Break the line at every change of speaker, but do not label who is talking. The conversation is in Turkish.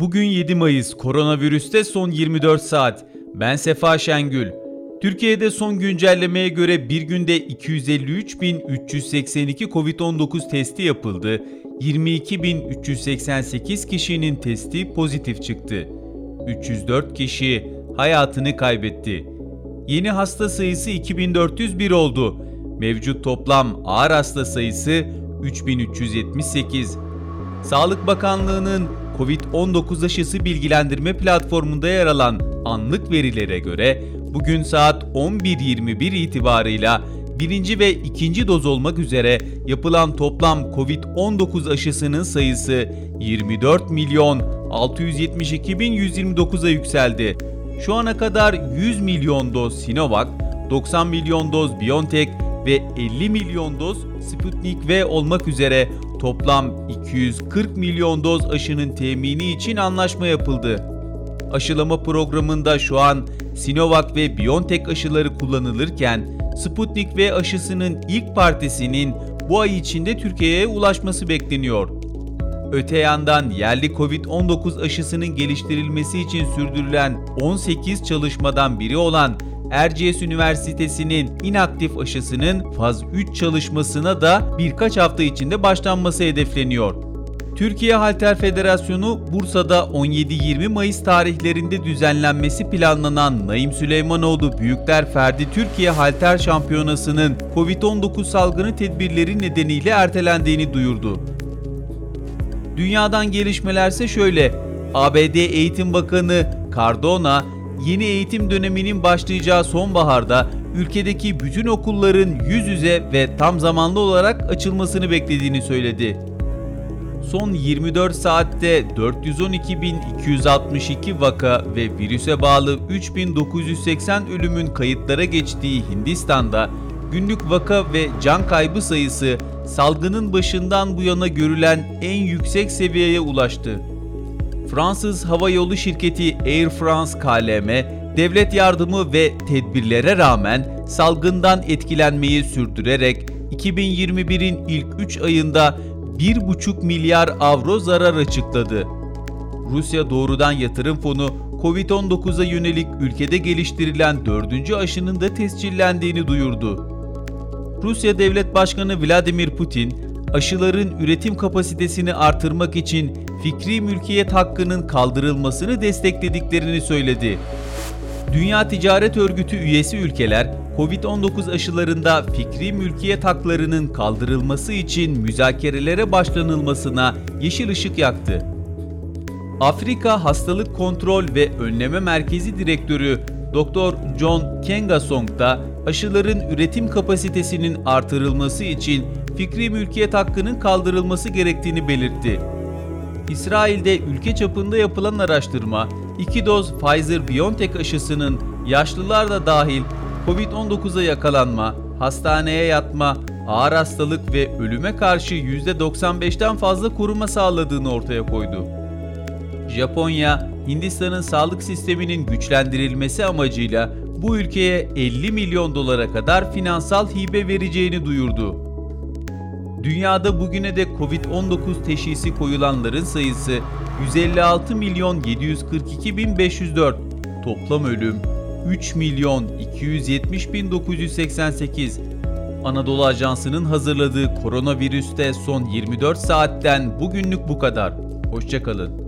Bugün 7 Mayıs, koronavirüste son 24 saat. Ben Sefa Şengül. Türkiye'de son güncellemeye göre bir günde 253.382 Covid-19 testi yapıldı. 22.388 kişinin testi pozitif çıktı. 304 kişi hayatını kaybetti. Yeni hasta sayısı 2401 oldu. Mevcut toplam ağır hasta sayısı 3378. Sağlık Bakanlığı'nın Covid-19 aşısı bilgilendirme platformunda yer alan anlık verilere göre bugün saat 11.21 itibarıyla birinci ve ikinci doz olmak üzere yapılan toplam Covid-19 aşısının sayısı 24 milyon 672 bin 129'a yükseldi. Şu ana kadar 100 milyon doz Sinovac, 90 milyon doz BioNTech ve 50 milyon doz Sputnik V olmak üzere toplam 240 milyon doz aşının temini için anlaşma yapıldı. Aşılama programında şu an Sinovac ve BioNTech aşıları kullanılırken Sputnik V aşısının ilk partisinin bu ay içinde Türkiye'ye ulaşması bekleniyor. Öte yandan yerli Covid-19 aşısının geliştirilmesi için sürdürülen 18 çalışmadan biri olan Erciyes Üniversitesi'nin inaktif aşısının faz 3 çalışmasına da birkaç hafta içinde başlanması hedefleniyor. Türkiye Halter Federasyonu Bursa'da 17-20 Mayıs tarihlerinde düzenlenmesi planlanan Naim Süleymanoğlu Büyükler Ferdi Türkiye Halter Şampiyonası'nın Covid-19 salgını tedbirleri nedeniyle ertelendiğini duyurdu. Dünyadan gelişmelerse şöyle. ABD Eğitim Bakanı Cardona, yeni eğitim döneminin başlayacağı sonbaharda ülkedeki bütün okulların yüz yüze ve tam zamanlı olarak açılmasını beklediğini söyledi. Son 24 saatte 412.262 vaka ve virüse bağlı 3.980 ölümün kayıtlara geçtiği Hindistan'da günlük vaka ve can kaybı sayısı salgının başından bu yana görülen en yüksek seviyeye ulaştı. Fransız hava yolu şirketi Air France KLM, devlet yardımı ve tedbirlere rağmen salgından etkilenmeyi sürdürerek 2021'in ilk 3 ayında 1,5 milyar avro zarar açıkladı. Rusya Doğrudan Yatırım Fonu, Covid-19'a yönelik ülkede geliştirilen dördüncü aşının da tescillendiğini duyurdu. Rusya Devlet Başkanı Vladimir Putin, aşıların üretim kapasitesini artırmak için fikri mülkiyet hakkının kaldırılmasını desteklediklerini söyledi. Dünya Ticaret Örgütü üyesi ülkeler, Covid-19 aşılarında fikri mülkiyet haklarının kaldırılması için müzakerelere başlanılmasına yeşil ışık yaktı. Afrika Hastalık Kontrol ve Önleme Merkezi Direktörü Dr. John Kengasong da aşıların üretim kapasitesinin artırılması için fikri mülkiyet hakkının kaldırılması gerektiğini belirtti. İsrail'de ülke çapında yapılan araştırma, 2 doz Pfizer-BioNTech aşısının yaşlılar da dahil COVID-19'a yakalanma, hastaneye yatma, ağır hastalık ve ölüme karşı %95'ten fazla koruma sağladığını ortaya koydu. Japonya, Hindistan'ın sağlık sisteminin güçlendirilmesi amacıyla bu ülkeye 50 milyon dolara kadar finansal hibe vereceğini duyurdu. Dünyada bugüne de Covid-19 teşhisi koyulanların sayısı 156 milyon 742 bin 504. Toplam ölüm 3 milyon 270 bin 988. Anadolu Ajansı'nın hazırladığı koronavirüste son 24 saatten bugünlük bu kadar. Hoşçakalın.